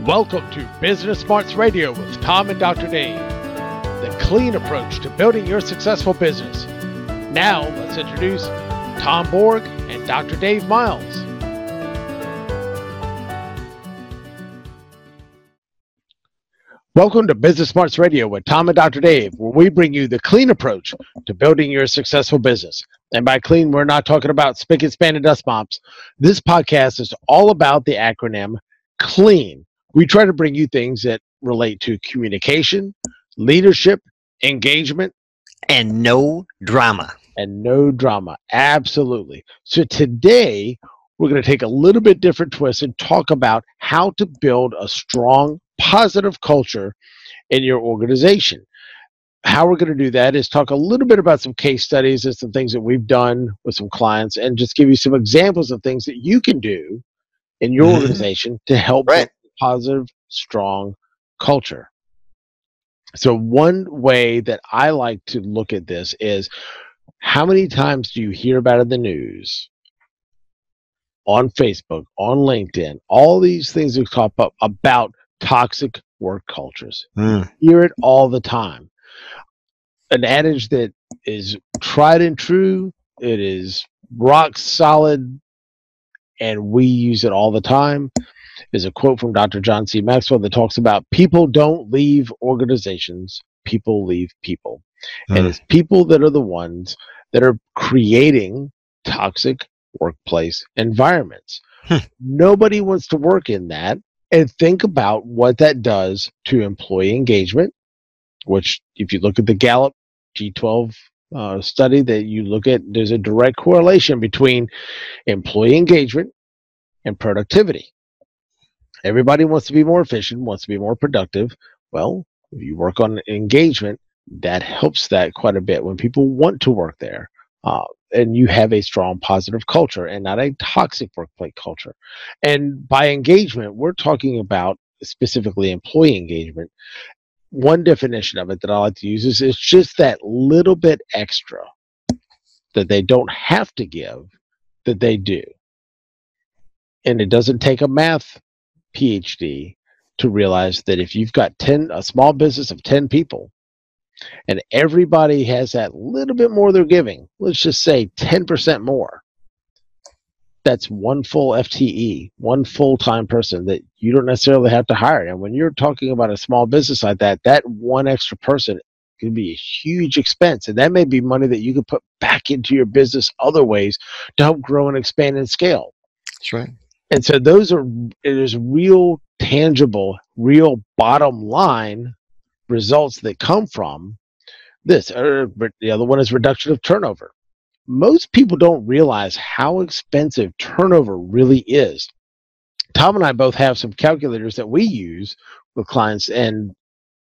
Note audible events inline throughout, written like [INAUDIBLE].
Welcome to Business Smarts Radio with Tom and Dr. Dave, the clean approach to building your successful business. Now, let's introduce Tom Borg and Dr. Dave Miles. Welcome to Business Smarts Radio with Tom and Dr. Dave, where we bring you the clean approach to building your successful business. And by clean, we're not talking about spick and span and dust mops. This podcast is all about the acronym CLEAN. We try to bring you things that relate to communication, leadership, engagement, and no drama. and no drama. Absolutely. So today, we're going to take a little bit different twist and talk about how to build a strong, positive culture in your organization. How we're going to do that is talk a little bit about some case studies and some things that we've done with some clients and just give you some examples of things that you can do in your Mhm. organization to help Right. Positive, strong culture. So, one way that I like to look at this is how many times do you hear about it in the news, on Facebook, on LinkedIn, all these things that pop up about toxic work cultures? Mm. Hear it all the time. An adage that is tried and true, it is rock solid, and we use it all the time. Is a quote from Dr. John C. Maxwell that talks about people don't leave organizations, people leave people and Mm. it's people that are the ones that are creating toxic workplace environments. Hmm. Nobody wants to work in that. And think about what that does to employee engagement, which, if you look at the Gallup Q12 uh, study that you look at, there's a direct correlation between employee engagement and productivity. Everybody wants to be more efficient, wants to be more productive. Well, if you work on engagement, that helps that quite a bit when people want to work there uh, and you have a strong positive culture and not a toxic workplace culture. And by engagement we're talking about specifically employee engagement. One definition of it that i like to use is it's just that little bit extra that they don't have to give that they do. And it doesn't take a math phd to realize that if you've got 10 a small business of 10 people and everybody has that little bit more they're giving, let's just say 10% more. That's one full FTE, one full time person that you don't necessarily have to hire. And when you're talking about a small business like that, that one extra person can be a huge expense. And that may be money that you could put back into your business other ways to help grow and expand and scale. That's right. And so those are is real tangible, real bottom line results that come from this. Or the other one is reduction of turnover. Most people don't realize how expensive turnover really is. Tom and I both have some calculators that we use with clients, and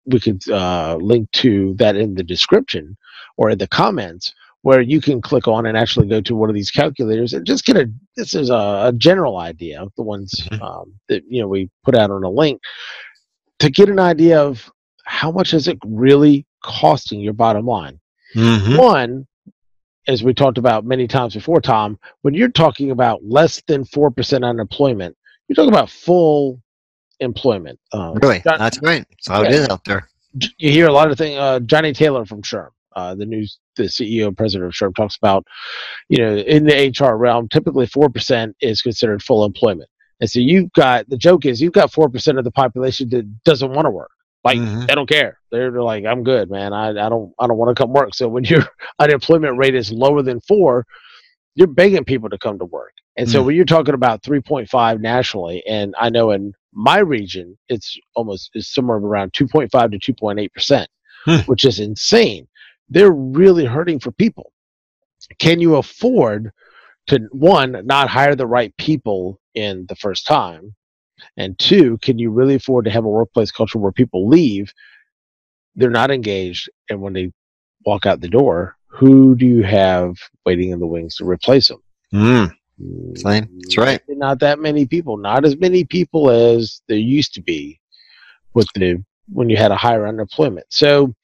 we could uh, link to that in the description or in the comments where you can click on and actually go to one of these calculators and just get a this is a, a general idea of the ones Mhm. um, that you know we put out on a link to get an idea of how much is it really costing your bottom line Mhm. one as we talked about many times before tom when you're talking about less than 4% unemployment you're talking about full employment um, Really? John- That's right. That's how it Yeah. is out there. You hear a lot of things. Uh, Johnny Taylor from SHRM, uh, the news, the CEO and president of SHRM, talks about, you know, in the HR realm, typically four percent is considered full employment, and so you've got the joke is you've got four percent of the population that doesn't want to work. Like Mhm. they don't care. They're, they're like, I'm good, man. I, I don't I don't want to come work. So when [LAUGHS] your unemployment rate is lower than four, you're begging people to come to work. And so Mm. when you're talking about 3.5 nationally, and I know in my region it's almost is somewhere around 2.5 to 2.8 percent, Hmm. which is insane. They're really hurting for people. Can you afford to one not hire the right people in the first time, and two, can you really afford to have a workplace culture where people leave, they're not engaged, and when they walk out the door, who do you have waiting in the wings to replace them? Mm. Same. That's right. Not that many people. Not as many people as there used to be with the when you had a higher unemployment. So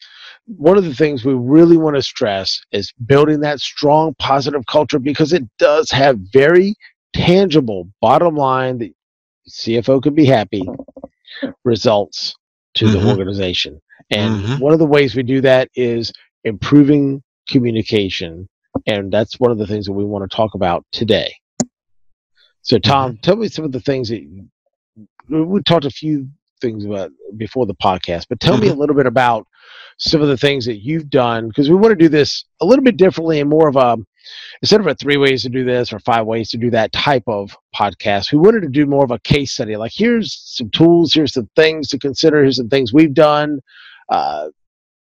one of the things we really want to stress is building that strong positive culture because it does have very tangible bottom line that CFO can be happy. results to Mhm. the organization. And Mhm. one of the ways we do that is improving communication. And that's one of the things that we want to talk about today. So, Tom, tell me some of the things that we talked a few things about before the podcast, but tell me a little bit about some of the things that you've done because we want to do this a little bit differently and more of a instead of a three ways to do this or five ways to do that type of podcast. We wanted to do more of a case study. Like, here's some tools, here's some things to consider, here's some things we've done. Uh,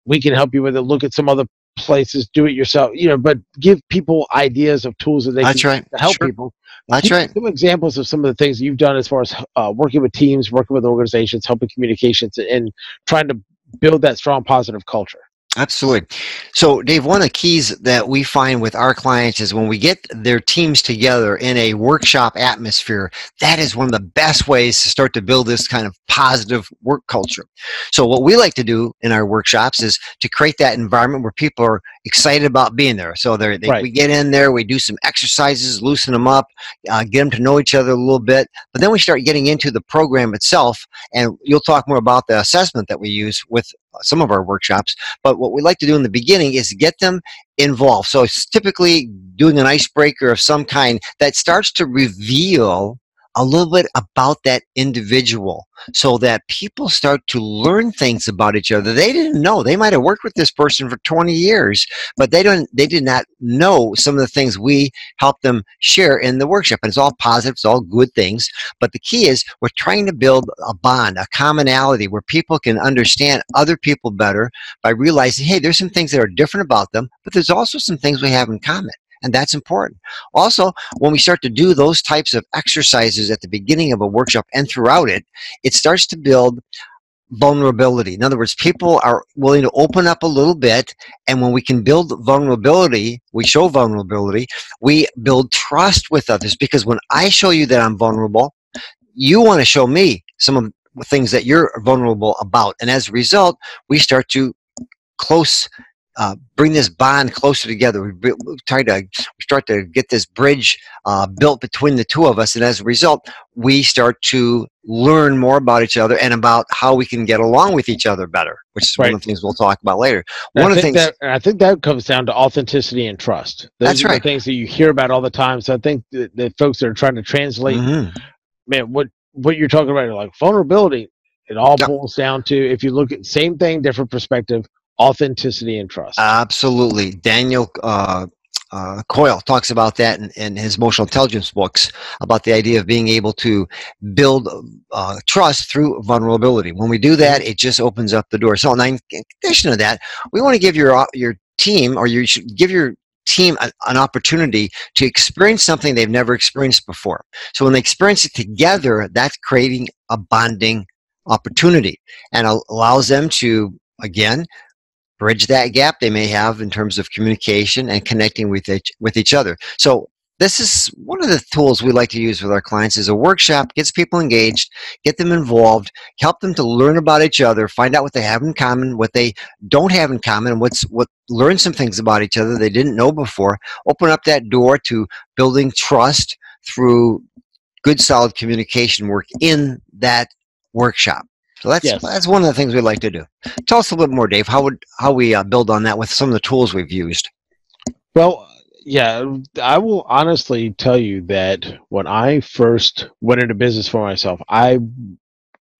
we can help you with it. Look at some other places, do it yourself. You know, but give people ideas of tools that they That's can right. help Sure. people. That's right. Some examples of some of the things you've done as far as uh, working with teams, working with organizations, helping communications, and trying to build that strong positive culture. Absolutely. So, Dave, one of the keys that we find with our clients is when we get their teams together in a workshop atmosphere, that is one of the best ways to start to build this kind of positive work culture. So, what we like to do in our workshops is to create that environment where people are excited about being there. So, they're, Right. we get in there, we do some exercises, loosen them up, uh, get them to know each other a little bit, but then we start getting into the program itself, and you'll talk more about the assessment that we use with some of our workshops. But what we like to do in the beginning is get them involved. So it's typically doing an icebreaker of some kind that starts to reveal a little bit about that individual so that people start to learn things about each other. They didn't know. They might have worked with this person for 20 years but they don't they did not know some of the things we help them share in the workshop. And it's all positive it's all good things. But the key is we're trying to build a bond a commonality where people can understand other people better by realizing, hey, there's some things that are different about them, but there's also some things we have in common. And that's important. Also, when we start to do those types of exercises at the beginning of a workshop and throughout it, it starts to build vulnerability. In other words, people are willing to open up a little bit. And when we can build vulnerability, we show vulnerability, we build trust with others. Because when I show you that I'm vulnerable, you want to show me some of the things that you're vulnerable about. And as a result, we start to close uh, bring this bond closer together we, try to we start to get this bridge uh, built between the two of us and as a result we start to learn more about each other and about how we can get along with each other better which is one of the things we'll talk about later And one I of the think things that I think that comes down to authenticity and trust. Those That's are right. the things that you hear about all the time. So I think that the folks that are trying to translate, Mhm. man, what what you're talking about, like vulnerability, it all boils down to if you look at same thing, different perspective, authenticity and trust. Absolutely. Daniel uh, uh, Coyle talks about that in, in his emotional intelligence books about the idea of being able to build uh, trust through vulnerability. When we do that, it just opens up the door. So, now in addition to that, we want to give your uh, your team, or you should give your team an opportunity to experience something they've never experienced before. So, when they experience it together, that's creating a bonding opportunity and allows them to again bridge that gap they may have in terms of communication and connecting with each, with each other. So this is one of the tools we like to use with our clients is a workshop gets people engaged get them involved help them to learn about each other find out what they have in common what they don't have in common and what's what learn some things about each other they didn't know before open up that door to building trust through good solid communication work in that workshop so that's Yes. that's one of the things we like to do tell us a little bit more dave how would how we uh, build on that with some of the tools we've used Well, yeah, I will honestly tell you that when I first went into business for myself, I,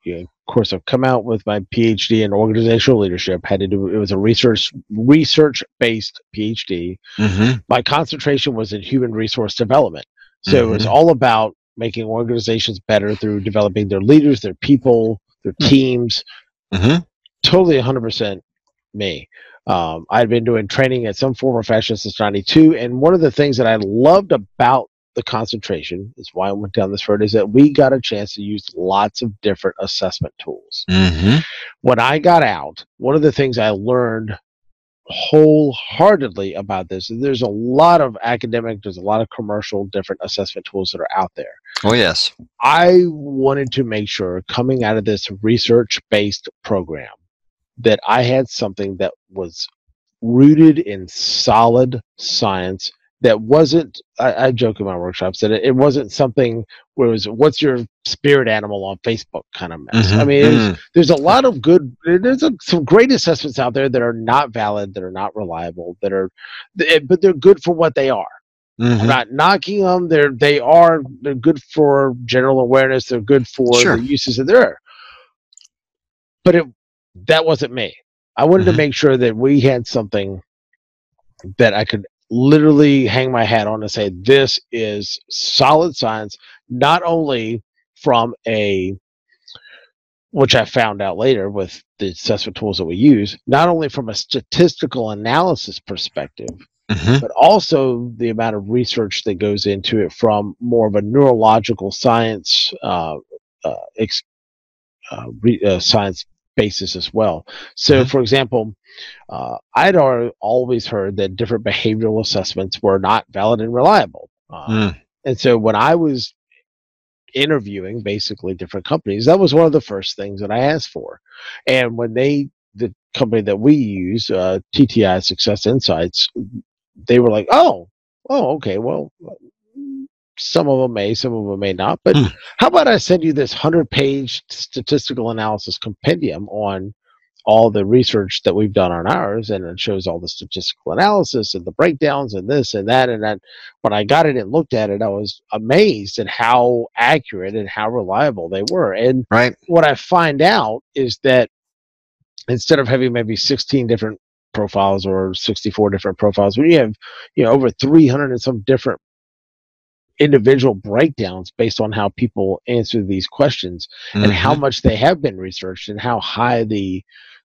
you know, of course, I've come out with my PhD in organizational leadership. Had to do it was a research research based PhD. mm-hmm. My concentration was in human resource development, so it was Mhm. all about making organizations better through developing their leaders, their people, their Hmm. teams. Mm-hmm. Totally, 100% me. Um, I'd been doing training at some form or fashion since 92. And one of the things that I loved about the concentration is why I went down this road is that we got a chance to use lots of different assessment tools. Mm-hmm. When I got out, one of the things I learned wholeheartedly about this there's a lot of academic, there's a lot of commercial different assessment tools that are out there. oh yes I wanted to make sure coming out of this research based program that I had something that was rooted in solid science that wasn't I, I joke in my workshops that it, it wasn't something where it was what's your spirit animal on Facebook kind of mess. I Mhm, mean, there's, mm. there's a lot of good there's a, some great assessments out there that are not valid, that are not reliable, that are th- but they're good for what they are. Mhm. I'm not knocking them. They're they are they're good for general awareness. They're good for Sure. the uses of there. But it that wasn't me. I wanted to make sure that we had something that I could literally hang my hat on and say this is solid science, not only from a which I found out later with the assessment tools that we use, not only from a statistical analysis perspective, Mhm. but also the amount of research that goes into it from more of a neurological science uh, uh, ex- uh, re- uh, science basis as well. So, Mhm. for example, uh, I'd always heard that different behavioral assessments were not valid and reliable. Uh, Mm. and so, when I was interviewing basically different companies, that was one of the first things that I asked for. And when they, the company that we use, uh, TTI Success Insights, they were like, "Oh, oh, okay. Well, some of them may, some of them may not. But Hmm. how about I send you this hundred-page statistical analysis compendium on all the research that we've done on ours, and it shows all the statistical analysis and the breakdowns and this and that and that." When I got it and looked at it, I was amazed at how accurate and how reliable they were. And Right. what I find out is that instead of having maybe 16 different profiles or 64 different profiles, when you have you know over 300 and some different individual breakdowns based on how people answer these questions and how Mhm. much they have been researched and how high the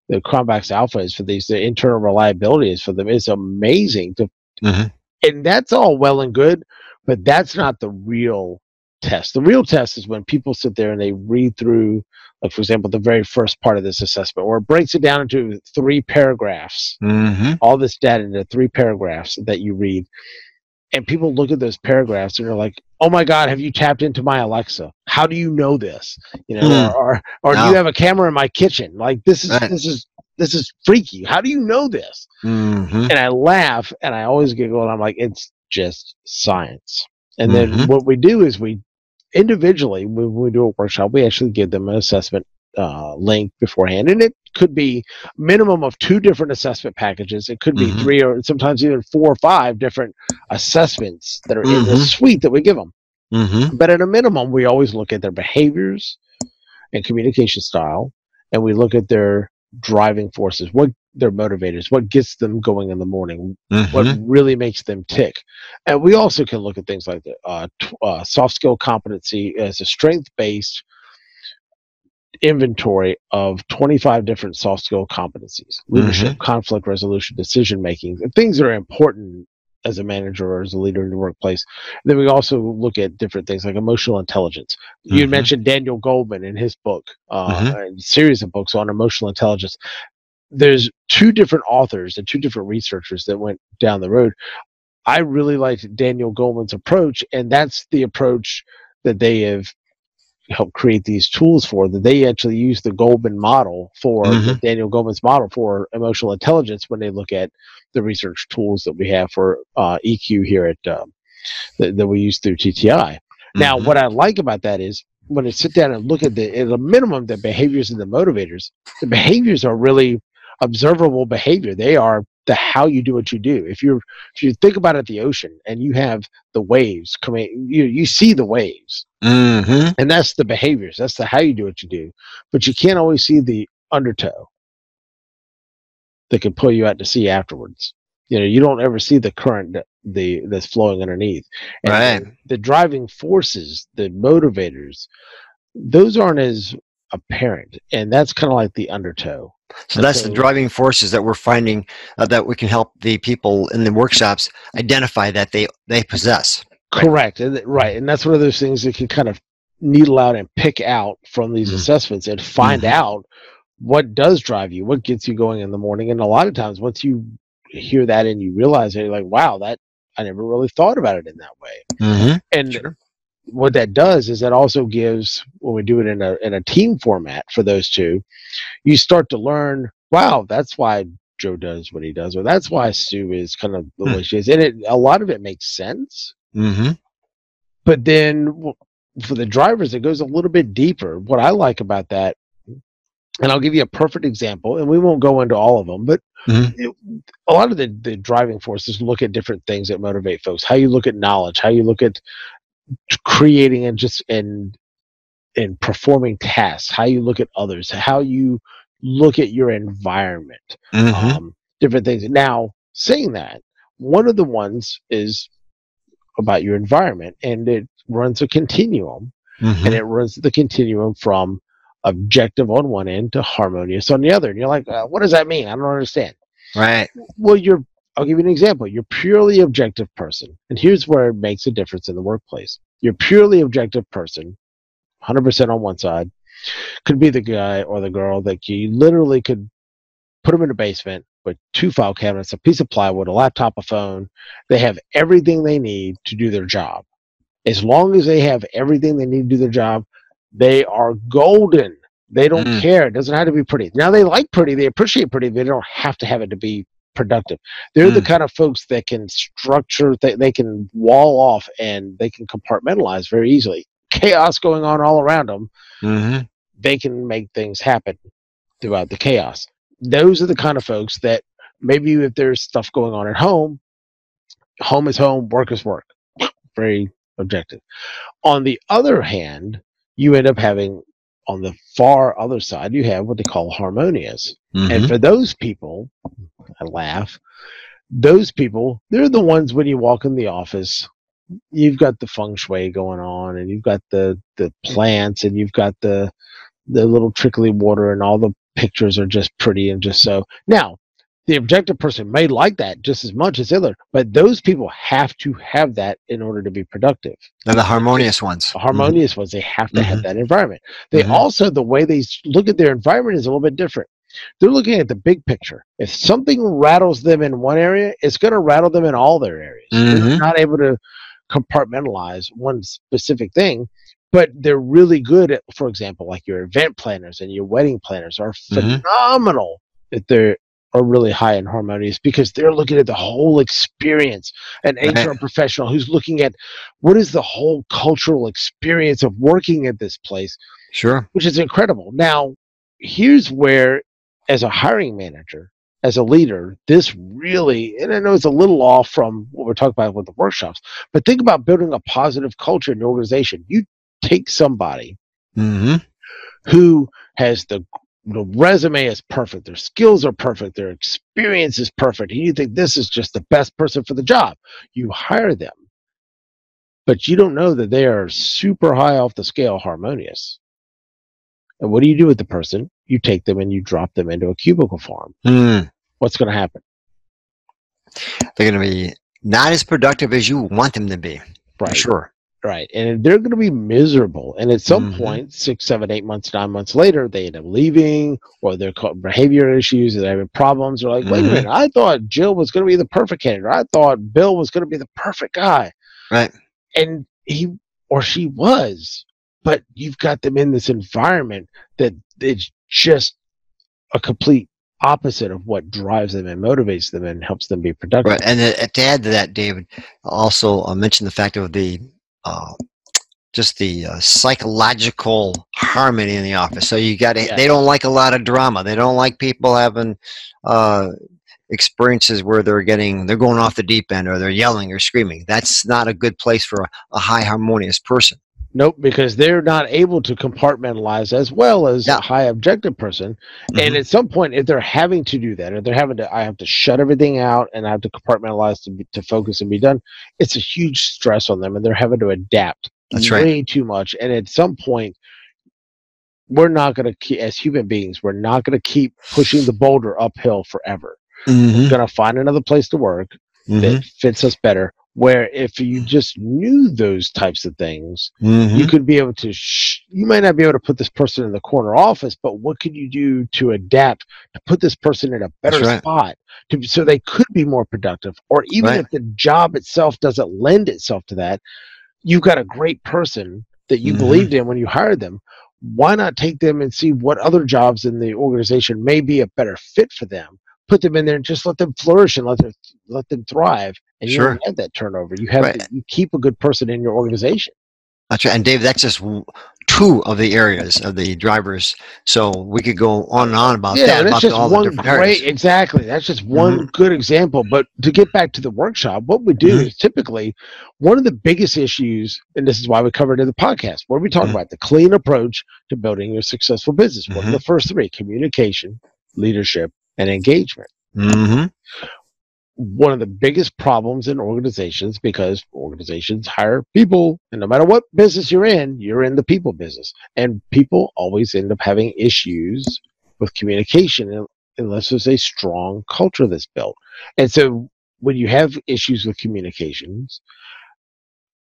the Cronbach's alpha is for these, the internal reliability is for them. It's amazing to Mhm. and that's all well and good, but that's not the real test. The real test is when people sit there and they read through, like for example, the very first part of this assessment, where it breaks it down into three paragraphs, Mhm. all this data into three paragraphs that you read. And people look at those paragraphs and they're like, "Oh my God, have you tapped into my Alexa? How do you know this? You know, Hmm. or or, or do you have a camera in my kitchen? Like this is Right. this is this is freaky. How do you know this?" Mhm. and I laugh and I always giggle and I'm like, it's just science. And then Mhm. what we do is we individually, when we do a workshop, we actually give them an assessment uh, link beforehand. And it could be minimum of two different assessment packages. It could be Mhm. three or sometimes even four or five different assessments that are in the Mhm. suite that we give them. Mhm. But at a minimum, we always look at their behaviors and communication style, and we look at their driving forces, what their motivators, what gets them going in the morning, what Mhm. really makes them tick. And we also can look at things like the uh, t- uh, soft skill competency as a strength based inventory of 25 different soft skill competencies leadership, conflict resolution, decision making, things that are important as a manager or as a leader in the workplace. Then we also look at different things like emotional intelligence. You had Mhm. mentioned Daniel Goleman in his book, uh, Mhm. and series of books on emotional intelligence. There's two different authors and two different researchers that went down the road. I really liked Daniel Goleman's approach, and that's the approach that they have helped create these tools for. That they actually use the Goleman model for Mhm. Daniel Goleman's model for emotional intelligence when they look at the research tools that we have for uh, EQ here at um, that, that we use through TTI. Now, Mhm. what I like about that is when I sit down and look at the at a minimum the behaviors and the motivators, the behaviors are really observable behavior. They are the how you do what you do. If you're if you think about it, the ocean and you have the waves coming, you you see the waves, Mhm. and that's the behaviors. That's the how you do what you do. But you can't always see the undertow that can pull you out to sea afterwards. You know, you don't ever see the current that the that's flowing underneath. And Right. the, the driving forces, the motivators, those aren't as apparent, and that's kind of like the undertow. So that's the driving forces that we're finding uh, that we can help the people in the workshops identify that they they possess. Right. Correct, and right, and that's one of those things that can kind of needle out and pick out from these Mhm. assessments and find Mhm. out what does drive you, what gets you going in the morning. And a lot of times, once you hear that and you realize it, you're like, "Wow, that I never really thought about it in that way." Mm-hmm. And Sure. What that does is that also gives when we do it in a in a team format for those two, you start to learn. Wow, that's why Joe does what he does, or that's why Sue is kind of the Hmm. way she is. And it, a lot of it makes sense. Mm-hmm. But then for the drivers, it goes a little bit deeper. What I like about that, and I'll give you a perfect example, and we won't go into all of them, but Mhm. it- a lot of the, the driving forces look at different things that motivate folks. How you look at knowledge, how you look at creating and just and and performing tasks, how you look at others, how you look at your environment Mm-hmm. um, different things. Now, saying that, one of the ones is about your environment, and it runs a continuum, mm-hmm. and it runs the continuum from objective on one end to harmonious on the other. And you're like, uh, what does that mean? I don't understand. Right. Well, you're. I'll give you an example. You're purely objective person, and here's where it makes a difference in the workplace. You're purely objective person, 100% on one side. Could be the guy or the girl that you literally could put them in a basement with two file cabinets, a piece of plywood, a laptop, a phone. They have everything they need to do their job. As long as they have everything they need to do their job, they are golden. They don't Mm. care. It doesn't have to be pretty. Now they like pretty, they appreciate pretty, they don't have to have it to be productive. They're the Mm. kind of folks that can structure, they, they can wall off and they can compartmentalize very easily. Chaos going on all around them, Mm-hmm. they can make things happen throughout the chaos. Those are the kind of folks that maybe if there's stuff going on at home, home is home, work is work. Very objective. On the other hand, you end up having on the far other side, you have what they call harmonious. Mm-hmm. And for those people, I laugh, those people, they're the ones when you walk in the office, you've got the feng shui going on and you've got the, the plants and you've got the, the little trickly water and all the pictures are just pretty and just so. Now, the objective person may like that just as much as the other, but those people have to have that in order to be productive They're the harmonious ones. the harmonious ones they have to have Mhm. that environment they Mhm. also the way they look at their environment is a little bit different they're looking at the big picture if something rattles them in one area it's going to rattle them in all their areas they're Mhm. not able to compartmentalize one specific thing but they're really good at for example like your event planners and your wedding planners are Mhm. phenomenal if they're are really high in harmonious because they're looking at the whole experience an Right. hr professional who's looking at what is the whole cultural experience of working at this place Sure. which is incredible now here's where as a hiring manager as a leader this really and i know it's a little off from what we're talking about with the workshops but think about building a positive culture in your organization you take somebody Mm-hmm. who has the the resume is perfect, their skills are perfect, their experience is perfect, and you think this is just the best person for the job. You hire them, but you don't know that they are super high off the scale harmonious. And what do you do with the person? You take them and you drop them into a cubicle farm. Mm. What's going to happen? They're going to be not as productive as you want them to be. For Right. sure. Right. And they're going to be miserable. And at some Mhm. point, six, seven, eight months, nine months later, they end up leaving or they're caught behavior issues, or they're having problems. They're like, wait Mhm. a minute, I thought Jill was going to be the perfect candidate. I thought Bill was going to be the perfect guy. Right. And he or she was. But you've got them in this environment that it's just a complete opposite of what drives them and motivates them and helps them be productive. Right. And uh, to add to that, David, also uh, mention the fact of the uh, just the uh, psychological harmony in the office. So you got to, they don't like a lot of drama. They don't like people having uh, experiences where they're getting they're going off the deep end or they're yelling or screaming. That's not a good place for a, a high harmonious person. Nope, because they're not able to compartmentalize as well as Yeah. a high objective person. And Mhm. at some point, if they're having to do that, or they're having to, I have to shut everything out and I have to compartmentalize to, be, to focus and be done, it's a huge stress on them and they're having to adapt That's right. way too much. And at some point, we're not going to keep, as human beings, we're not going to keep pushing the boulder uphill forever. Mhm. We're going to find another place to work Mhm. that fits us better. Where if you just knew those types of things, Mhm. you could be able to sh- you might not be able to put this person in the corner office but what could you do to adapt to put this person in a better right. spot to, so they could be more productive or even Right. if the job itself doesn't lend itself to that you've got a great person that you Mhm. believed in when you hired them why not take them and see what other jobs in the organization may be a better fit for them put them in there and just let them flourish and let them let them thrive. And you Sure. don't have that turnover. You have Right. to, you keep a good person in your organization. That's right. And Dave, that's just two of the areas of the drivers. So we could go on and on about yeah, that, that's just one great areas. exactly. That's just one Mm-hmm. good example. But to get back to the workshop, what we do Mhm. is typically one of the biggest issues, and this is why we covered it in the podcast. What do we talk Mhm. about? The clean approach to building a successful business. What are Mhm. the first three? Communication, leadership, and engagement. One of the biggest problems in organizations because organizations hire people and no matter what business you're in you're in the people business. And people always end up having issues with communication unless there's a strong culture that's built. And so when you have issues with communications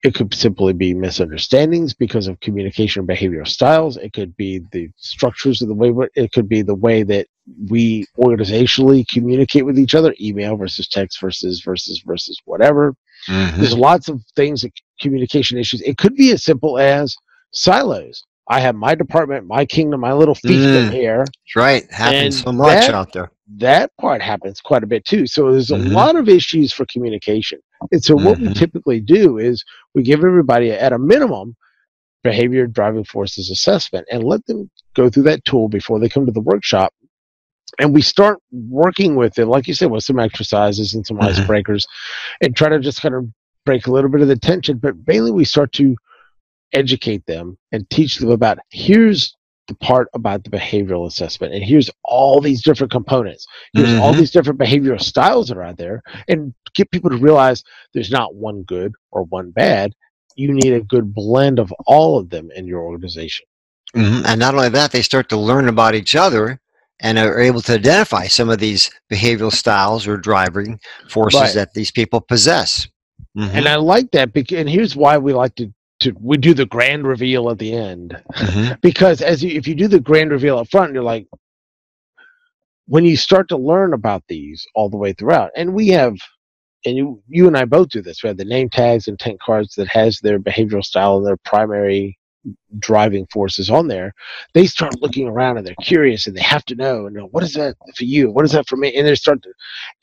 it could simply be misunderstandings because of communication behavioral styles. It could be the structures of the way it could be the way that we organizationally communicate with each other email versus text versus versus versus whatever hmm there's lots of things that communication issues it could be as simple as silos i have my department my kingdom my little fiefdom Mm. here That's right. Happens And so much that- out there. that part happens quite a bit too. So there's a Mhm. lot of issues for communication. And so what we Mhm. typically do is we give everybody at a minimum behavior driving forces assessment and let them go through that tool before they come to the workshop. And we start working with it, like you said, with some exercises and some Mhm. icebreakers and try to just kind of break a little bit of the tension. But mainly we start to educate them and teach them about here's the part about the behavioral assessment and here's all these different components here's all Mhm. these different behavioral styles that are out there and get people to realize there's not one good or one bad you need a good blend of all of them in your organization Mhm. And not only that, they start to learn about each other and are able to identify some of these behavioral styles or driving forces that these people possess. Mhm. and i like that because and here's why we like to to we do the grand reveal at the end Mhm. [LAUGHS] because as you if you do the grand reveal up front you're like when you start to learn about these all the way throughout and we have and you you and i both do this we have the name tags and tank cards that has their behavioral style and their primary driving forces on there they start looking around and they're curious and they have to know and know, what is that for you what is that for me and they start to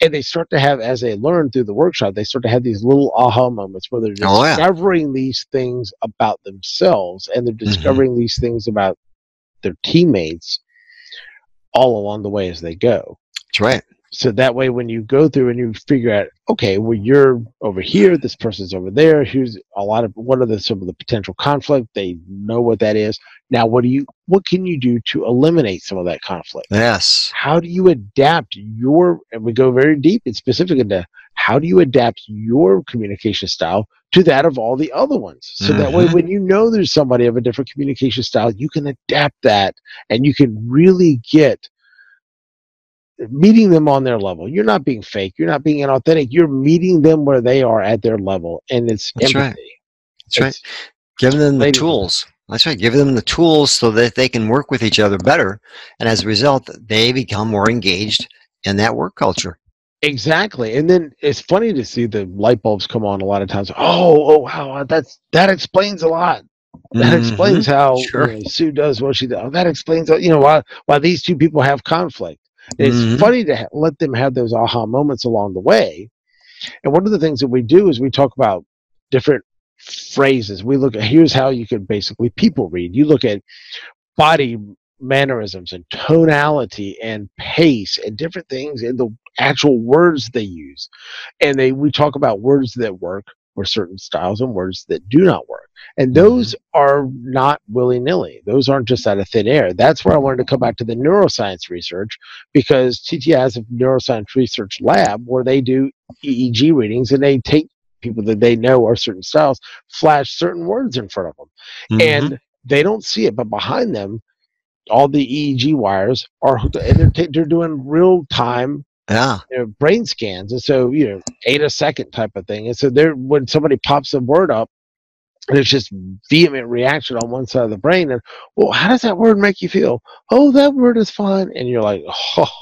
and they start to have as they learn through the workshop they start to have these little aha moments where they're Oh, yeah. discovering these things about themselves and they're mm-hmm. discovering these things about their teammates all along the way as they go That's right. So that way when you go through and you figure out okay well you're over here this person's over there here's a lot of what are the some of the potential conflict they know what that is now what do you what can you do to eliminate some of that conflict Yes. how do you adapt your and we go very deep and specific into how do you adapt your communication style to that of all the other ones so that way Mhm. when you know there's somebody of a different communication style you can adapt that and you can really get meeting them on their level you're not being fake you're not being inauthentic you're meeting them where they are at their level and it's That's right. empathy That's right. Giving them the tools. That's right. Giving them the tools so that they can work with each other better. And as a result, they become more engaged in that work culture. Exactly. And then it's funny to see the light bulbs come on a lot of times. Oh, oh wow, that's that explains a lot. That Mhm. explains how you know, Sue does what she does. Oh, that explains you know why why these two people have conflict. And It's Mhm. funny to ha- let them have those aha moments along the way. And one of the things that we do is we talk about different phrases. We look at here's how you can basically people read. You look at body mannerisms and tonality and pace and different things and the actual words they use. And they we talk about words that work or certain styles and words that do not work. And those are not willy nilly. Those aren't just out of thin air. That's where I wanted to come back to the neuroscience research because TTI has a neuroscience research lab where they do EEG readings and they take people that they know are certain styles, flash certain words in front of them Mhm. and they don't see it, but behind them, all the EEG wires are hooked, and they're ta- they're doing real time yeah. you know, brain scans, and so you know, eight a second type of thing. And so there, when somebody pops a word up, there's just vehement reaction on one side of the brain, and well, how does that word make you feel? Oh, that word is fine, and you're like,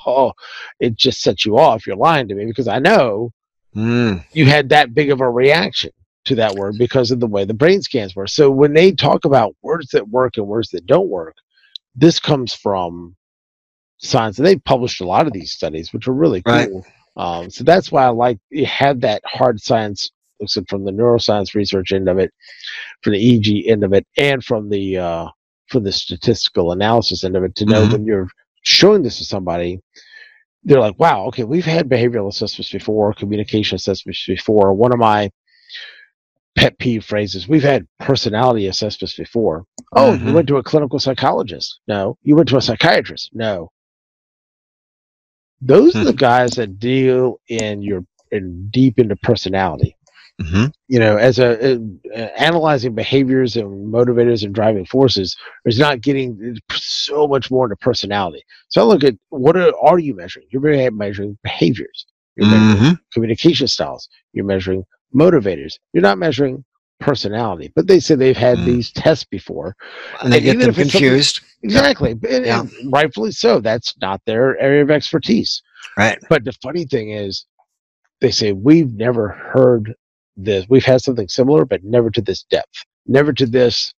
oh, [LAUGHS] it just sets you off. You're lying to me because I know Mm. you had that big of a reaction to that word because of the way the brain scans were. So when they talk about words that work and words that don't work, this comes from science. And they published a lot of these studies, which are really cool. Um, so that's why I like you had that hard science looks at from the neuroscience research end of it, from the EEG end of it, and from the uh, from the statistical analysis end of it to know Mhm. when you're showing this to somebody, they're like, "Wow, okay, we've had behavioral assessments before, communication assessments before." One of my pet peeve phrases: "We've had personality assessments before." Oh, you Mhm. went to a clinical psychologist? No. You went to a psychiatrist? No. Those are the guys that deal in your in deep into personality Mhm. you know, as a, uh, analyzing behaviors and motivators and driving forces is not getting so much more into personality. So I look at what are, are you measuring? You're measuring behaviors. You're measuring Mhm. communication styles. You're measuring motivators. You're not measuring personality. But they say they've had Mm. these tests before. And they And get them if it's something- confused. Exactly. And- Yeah. and rightfully so. That's not their area of expertise. Right. But the funny thing is, they say we've never heard this. We've had something similar, but never to this depth, never to this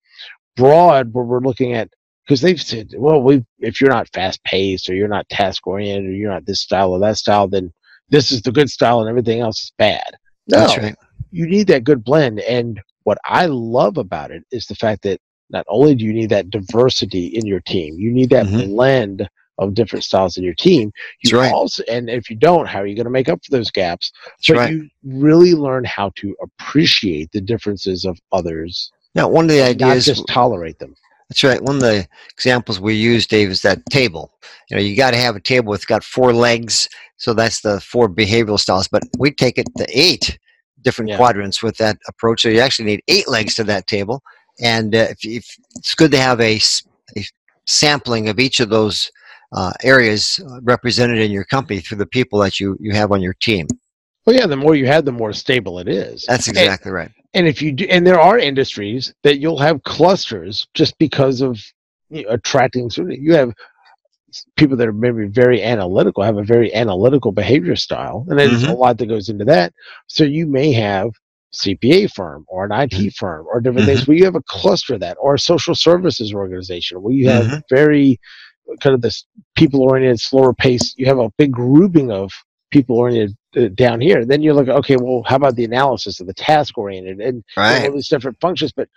broad. Where we're looking at because they've said, well, we if you're not fast paced or you're not task oriented or you're not this style or that style, then this is the good style and everything else is bad. No, That's right. You need that good blend. And what I love about it is the fact that not only do you need that diversity in your team, you need that Mhm. blend of different styles in your team. You That's right. also, and if you don't, how are you going to make up for those gaps? That's but right. you really learn how to appreciate the differences of others, Now, one of the not ideas just tolerate them. That's right. One of the examples we use, Dave, is that table. You know, you got to have a table that's got four legs. So that's the four behavioral styles. But we take it to eight different Yeah. quadrants with that approach. So you actually need eight legs to that table. And uh, if, if it's good to have a sampling of each of those uh, areas uh, represented in your company through the people that you, you have on your team. Well, yeah, the more you have, the more stable it is. That's And- exactly right. and if you do, and there are industries that you'll have clusters just because of you know, attracting. So you have people that are maybe very analytical, have a very analytical behavior style, and there's a Mhm. lot that goes into that. So you may have CPA firm or an IT firm or different things where you have a cluster of that, or a social services organization where you have Mhm. very kind of this people oriented, slower pace. You have a big grouping of people oriented uh, down here. Then you're like, okay, well, how about the analysis of the task oriented and you know, Right. all these different functions? But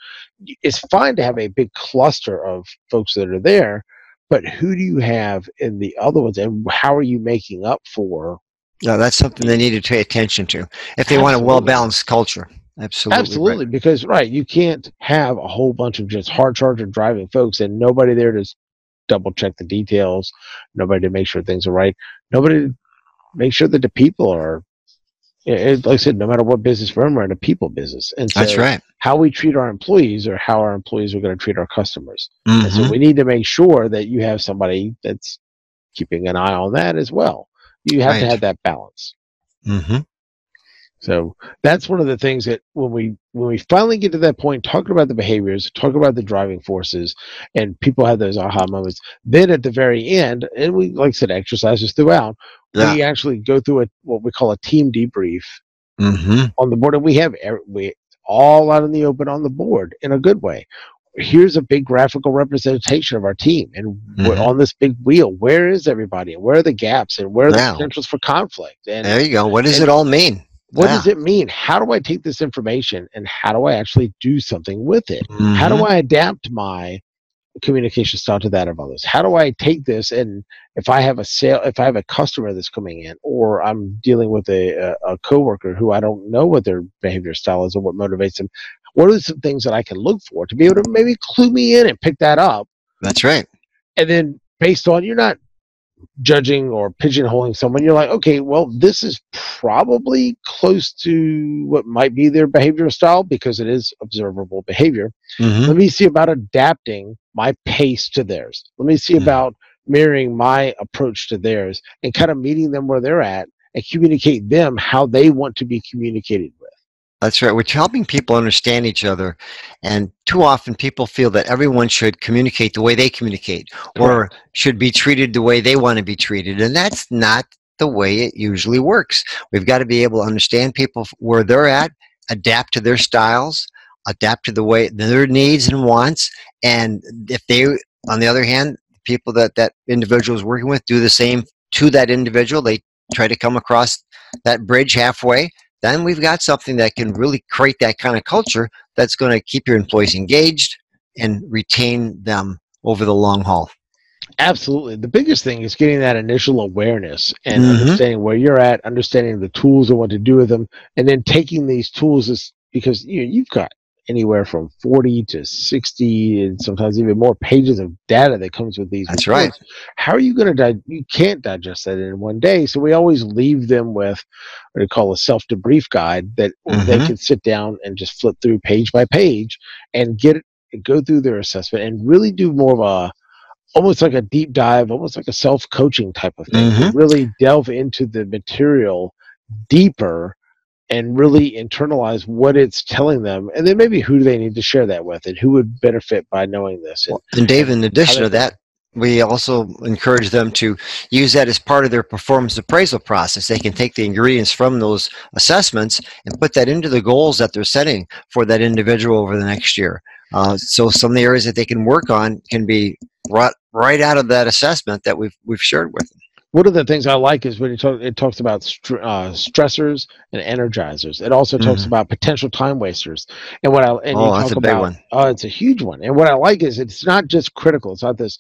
it's fine to have a big cluster of folks that are there. But who do you have in the other ones, and how are you making up for? No, that's something they need to pay attention to if they want a well balanced culture. Absolutely. right. Absolutely, because right, you can't have a whole bunch of just hard charger driving folks and nobody there to double check the details, nobody to make sure things are right, nobody to make sure that the people are. It- like I said, no matter what business we're in, we're in a people business, and so That's right. how we treat our employees or how our employees are going to treat our customers. And so we need to make sure that you have somebody that's keeping an eye on that as well. You have to have that balance. Mhm. So that's one of the things that when we when we finally get to that point, talking about the behaviors, talking about the driving forces, and people have those aha moments. Then at the very end, and we like I said, exercises throughout. Yeah. We actually go through a what we call a team debrief Mhm. on the board, and we have we all out in the open on the board in a good way. Here's a big graphical representation of our team, and we're Mhm. on this big wheel. Where is everybody? Where are the gaps? And where are the potentials for conflict? And There you go. What does and- it all mean? What Yeah. does it mean? How do I take this information and how do I actually do something with it? How Mhm. do I adapt my communication style to that of others? How do I take this and if I have a sale, if I have a customer that's coming in, or I'm dealing with a, a, a coworker who I don't know what their behavior style is or what motivates them, what are some things that I can look for to be able to maybe clue me in and pick that up? That's right. And then based on you're not judging or pigeonholing someone, you're like, okay, well, this is probably close to what might be their behavioral style because it is observable behavior. Mhm. Let me see about adapting my pace to theirs. Let me see Mhm. about mirroring my approach to theirs and kind of meeting them where they're at and communicate them how they want to be communicated. That's right. We're helping people understand each other. And too often people feel that everyone should communicate the way they communicate or should be treated the way they want to be treated. And that's not the way it usually works. We've got to be able to understand people where they're at, adapt to their styles, adapt to the way their needs and wants. And if they, on the other hand, people that that individual is working with do the same to that individual. They try to come across that bridge halfway. Then we've got something that can really create that kind of culture that's going to keep your employees engaged and retain them over the long haul. Absolutely. The biggest thing is getting that initial awareness and Mhm. understanding where you're at, understanding the tools and what to do with them, and then taking these tools is because you you've got anywhere from 40 to 60 and sometimes even more pages of data that comes with these That's right. How are you going to di- you can't digest that in one day. So we always leave them with what we call a self-debrief guide that they Mhm. can sit down and just flip through page by page and get it go through their assessment and really do more of a almost like a deep dive, almost like a self coaching type of thing. Mhm. Really delve into the material deeper and really internalize what it's telling them, and then maybe who do they need to share that with, and who would benefit by knowing this. And, And Dave, in addition to that, we also encourage them to use that as part of their performance appraisal process. They can take the ingredients from those assessments and put that into the goals that they're setting for that individual over the next year. Uh, so some of the areas that they can work on can be brought right out of that assessment that we've we've shared with them. One of the things I like is when it, talk, it talks about str- uh, stressors and energizers. It also talks Mhm. about potential time wasters. And what I and Oh, you that's a big about, one. Oh, it's a huge one. And what I like is it's not just critical. It's not this.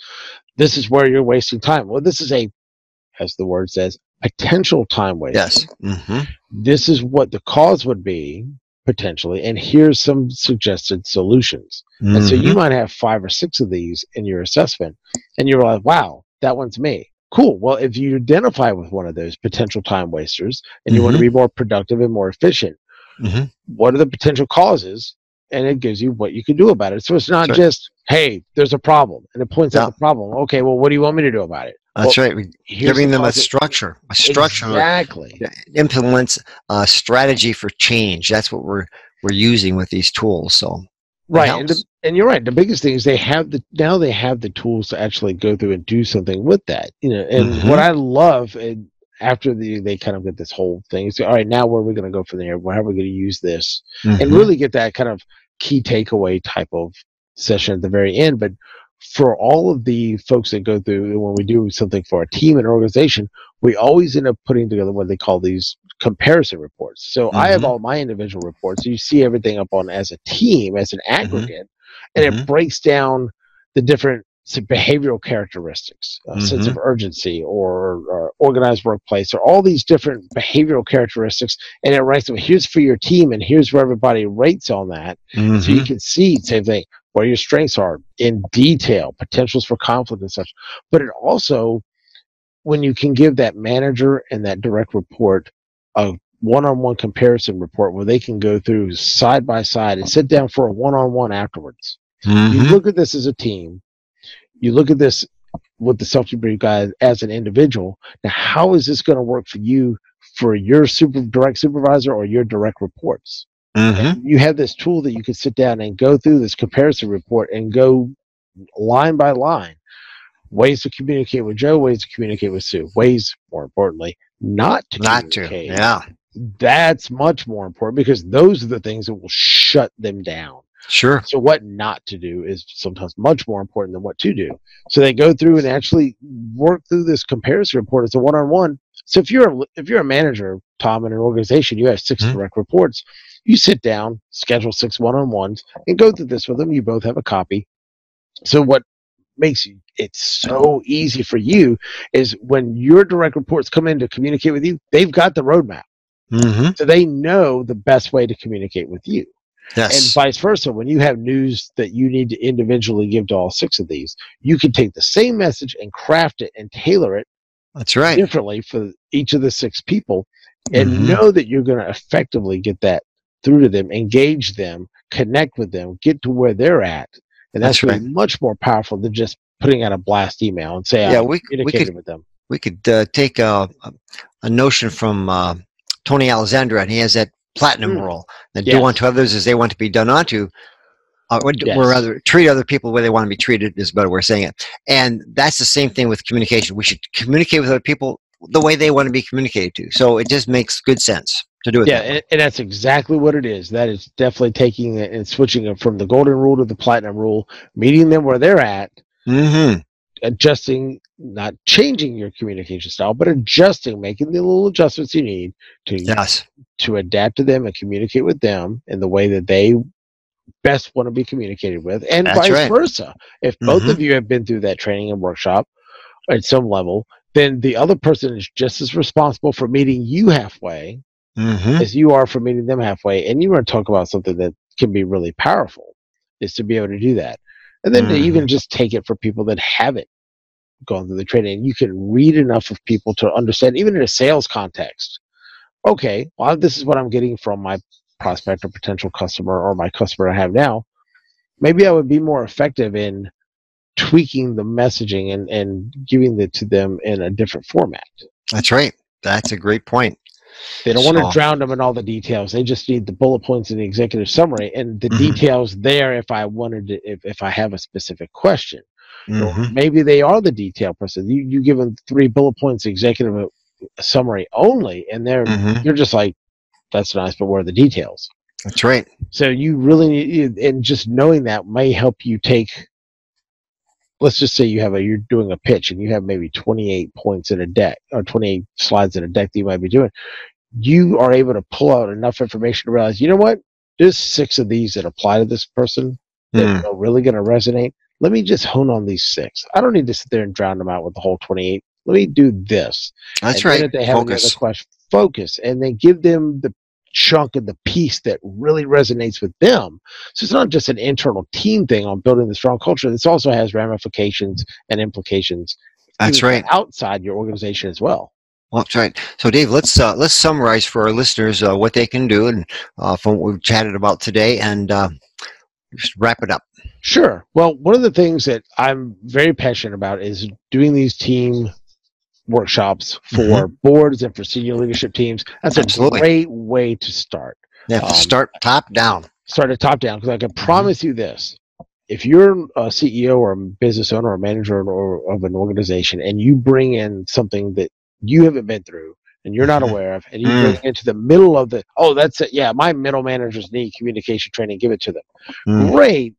This is where you're wasting time. Well, this is a, as the word says, potential time waster. Yes. hmm This is what the cause would be potentially, and here's some suggested solutions. And so Mm-hmm. you might have five or six of these in your assessment, and you're like, wow, that one's me. Cool. Well, if you identify with one of those potential time wasters and you want to Mhm. be more productive and more efficient, Mhm. what are the potential causes? And it gives you what you can do about it. So it's not Sure. just, hey, there's a problem, and it points Yeah. out the problem. Okay, well, what do you want me to do about it? That's Well, right. We- Here's Giving the them a structure, a structure Exactly. implements a strategy for change. That's what we're we're using with these tools. So right and, the. And you're right the biggest thing is they have the now they have the tools to actually go through and do something with that you know and Mhm. what i love and after the, they kind of get this whole thing so all right now where are we going to go from there how are we going to use this and Mhm. really get that kind of key takeaway type of session at the very end but for all of the folks that go through when we do something for a team and organization we always end up putting together what they call these comparison reports so i have Mhm. all my individual reports So you see everything up on as a team as an aggregate and Mhm. it breaks down the different behavioral characteristics a sense Mm-hmm. of urgency or, or organized workplace or all these different behavioral characteristics and it ranks them here's for your team and here's where everybody rates on that so you Mhm. can see same thing where your strengths are in detail potentials for conflict and such but it also when you can give that manager and that direct report a one-on-one comparison report where they can go through side by side and sit down for a one-on-one afterwards you Mhm. look at this as a team you look at this with the self-debrief guy as an individual now how is this going to work for you for your super direct supervisor or your direct reports Mhm. you have this tool that you can sit down and go through this comparison report and go line by line ways to communicate with joe ways to communicate with sue ways more importantly not to Not to. communicate. Yeah. That's much more important because those are the things that will shut them down Sure. so what not to do is sometimes much more important than what to do. So they go through and actually work through this comparison report It's a one-on-one. So if you're a, if you're a manager, Tom, in an organization, you have 6 Mhm. direct reports. You sit down, schedule six one-on-ones, and go through this with them. You both have a copy. So what makes it so easy for you is when your direct reports come in to communicate with you, they've got the roadmap, hmm so they know the best way to communicate with you and vice versa when you have news that you need to individually give to all six of these you can take the same message and craft it and tailor it That's right. differently for each of the six people and Mhm. know that you're going to effectively get that through to them engage them connect with them get to where they're at and that's, That's right. really much more powerful than just putting out a blast email and say Yeah, I we- we could- with them we could uh, take a, a, a notion from uh, Tony Alessandra, and he has that platinum Mm. rule that Yes. do unto others as they want to be done unto. Uh, or, Yes. or rather, treat other people the way they want to be treated is a better way of saying it. And that's the same thing with communication. We should communicate with other people the way they want to be communicated to. So it just makes good sense to do it. yeah that and, and that's exactly what it is that is definitely taking it and switching it from the golden rule to the platinum rule meeting them where they're at Mhm. Adjusting, not changing your communication style, but adjusting, making the little adjustments you need to Yes. to adapt to them and communicate with them in the way that they best want to be communicated with, and That's vice right. versa. If both Mhm. of you have been through that training and workshop at some level, then the other person is just as responsible for meeting you halfway Mm-hmm. as you are for meeting them halfway. And you want to talk about something that can be really powerful, is to be able to do that. And then to Mhm. even just take it for people that haven't gone through the training. You can read enough of people to understand, even in a sales context. Okay, well, this is what I'm getting from my prospect or potential customer or my customer I have now. Maybe I would be more effective in tweaking the messaging and, and giving it to them in a different format. That's right. That's a great point. They don't want to drown them in all the details. They just need the bullet points in the executive summary and the Mhm. details there if I wanted to, if, if I have a specific question. Or Mhm. maybe they are the detail person. You, you give them three bullet points executive uh, summary only, and they're Mhm. you're just like, that's nice, but where are the details? That's right. So you really need, and just knowing that may help you take. Let's just say you have a you're doing a pitch and you have maybe 28 points in a deck or 28 slides in a deck that you might be doing. You are able to pull out enough information to realize, you know what? There's six of these that apply to this person that Mm. are really going to resonate. Let me just hone on these six. I don't need to sit there and drown them out with the whole 28. Let me do this. That's And right. If they have another Focus. question, focus, and then give them the chunk of the piece that really resonates with them. So it's not just an internal team thing on building the strong culture. This also has ramifications and implications. That's right. Outside your organization as well. Well, that's right. So, Dave, let's uh, let's summarize for our listeners uh, what they can do and uh, from what we've chatted about today, and uh, just wrap it up. Sure. Well, one of the things that I'm very passionate about is doing these team workshops for boards and for senior leadership teams. That's a Mm-hmm. Great way to start. You have to Um, start top down. start at top down because I can Mm-hmm. promise you this. If you're a CEO or a business owner or a manager or of an organization and you bring in something that you haven't been through and you're not Mhm. aware of and you Mm. bring it into the middle of the oh that's it yeah my middle managers need communication training give it to them Mm. great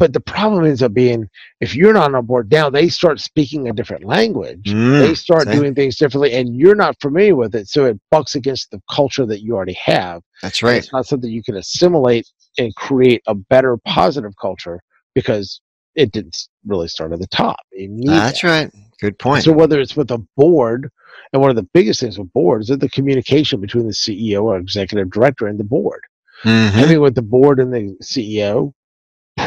but the problem ends up being if you're not on a board now they start speaking a different language they Mm. start See? doing things differently and you're not familiar with it so it bucks against the culture that you already have That's and right. It's not something you can assimilate and create a better positive culture because it didn't really start at the top. That's that. right. Good point. So whether it's with a board, and one of the biggest things with boards is the communication between the CEO or executive director and the board. Mhm. Having with the board and the CEO,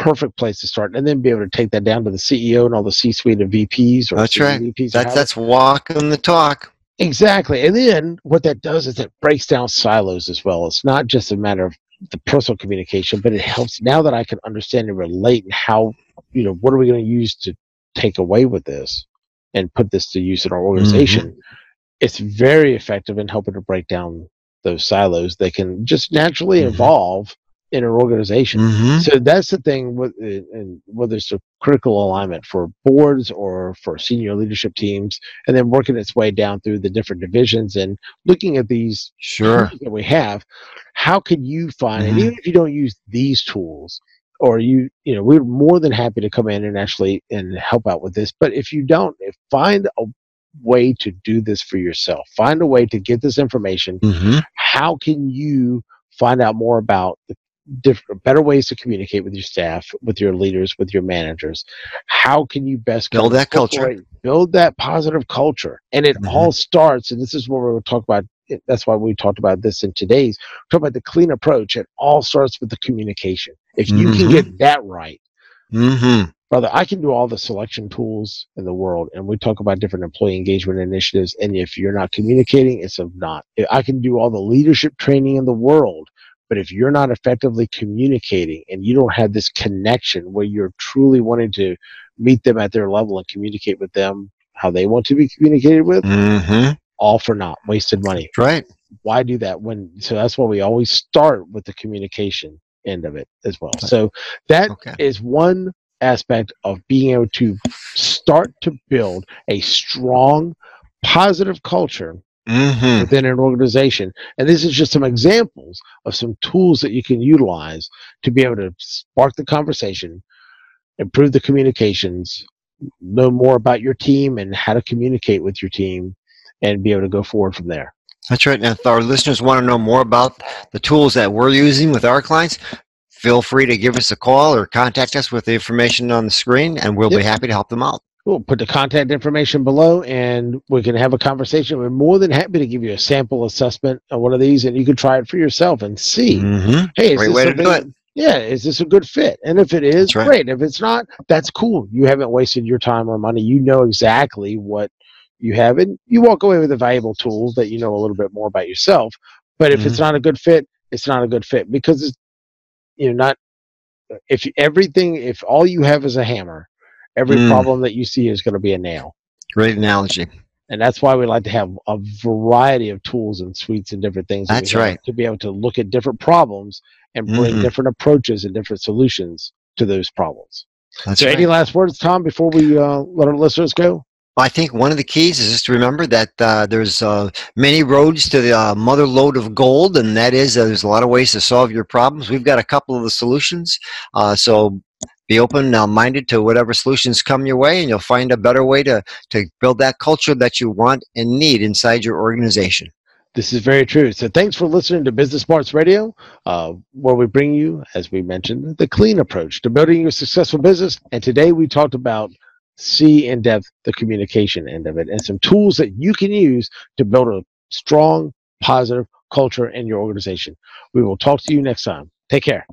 perfect place to start, and then be able to take that down to the CEO and all the C-suite of VPs or That's right. VPs. That's that's walking the talk. Exactly. And then what that does is it breaks down silos as well. It's not just a matter of the personal communication, but it helps now that I can understand and relate and how, you know, what are we going to use to take away with this and put this to use in our organization. It's very effective in helping to break down those silos. They can just naturally Mhm. evolve in an organization. Mhm. So that's the thing with and whether it's a critical alignment for boards or for senior leadership teams, and then working its way down through the different divisions and looking at these Sure. tools that we have. How can you find, and Mhm. even if you don't use these tools, or you, you know, we're more than happy to come in and actually and help out with this. But if you don't, if find a way to do this for yourself. Find a way to get this information hmm how can you find out more about the different better ways to communicate with your staff with your leaders with your managers how can you best Build that culture. build that positive culture and it Mhm. all starts and this is what we're going to talk about that's why we talked about this in today's talk about the clean approach it all starts with the communication if you can Mhm. get that right hmm brother, I can do all the selection tools in the world, and we talk about different employee engagement initiatives. And if you're not communicating, it's of not. I can do all the leadership training in the world, but if you're not effectively communicating and you don't have this connection where you're truly wanting to meet them at their level and communicate with them how they want to be communicated with, hmm all for naught, wasted money. Right. Why do that when? So that's why we always start with the communication end of it as well. So that Okay. is one aspect of being able to start to build a strong positive culture hmm within an organization and this is just some examples of some tools that you can utilize to be able to spark the conversation improve the communications know more about your team and how to communicate with your team and be able to go forward from there. That's right. And if our listeners want to know more about the tools that we're using with our clients, feel free to give us a call or contact us with the information on the screen, and we'll yep. be happy to help them out. We'll put the contact information below and we can have a conversation. We're more than happy to give you a sample assessment of one of these and you can try it for yourself and see. Mm-hmm. Hey, great way to do it. Yeah, is this a good fit? And if it is, right. great. If it's not, that's cool. You haven't wasted your time or money. You know exactly what you have, and you walk away with a valuable tool that you know a little bit more about yourself. But if mm-hmm. it's not a good fit, it's not a good fit because it's you know not if everything if all you have is a hammer every mm. problem that you see is going to be a nail. Great analogy. And that's why we like to have a variety of tools and suites and different things. That that's right. To be able to look at different problems and bring mm-hmm. different approaches and different solutions to those problems. That's so, right. any last words, Tom, before we uh, let our listeners go? I think one of the keys is just to remember that uh, there's uh, many roads to the uh, mother lode of gold, and that is uh, there's a lot of ways to solve your problems. We've got a couple of the solutions, uh, so be open now minded to whatever solutions come your way and you'll find a better way to, to build that culture that you want and need inside your organization this is very true. So thanks for listening to Business Smarts Radio, uh, where we bring you, as we mentioned, the clean approach to building your successful business. And today we talked about see in depth the communication end of it and some tools that you can use to build a strong, positive culture in your organization. We will talk to you next time. Take care.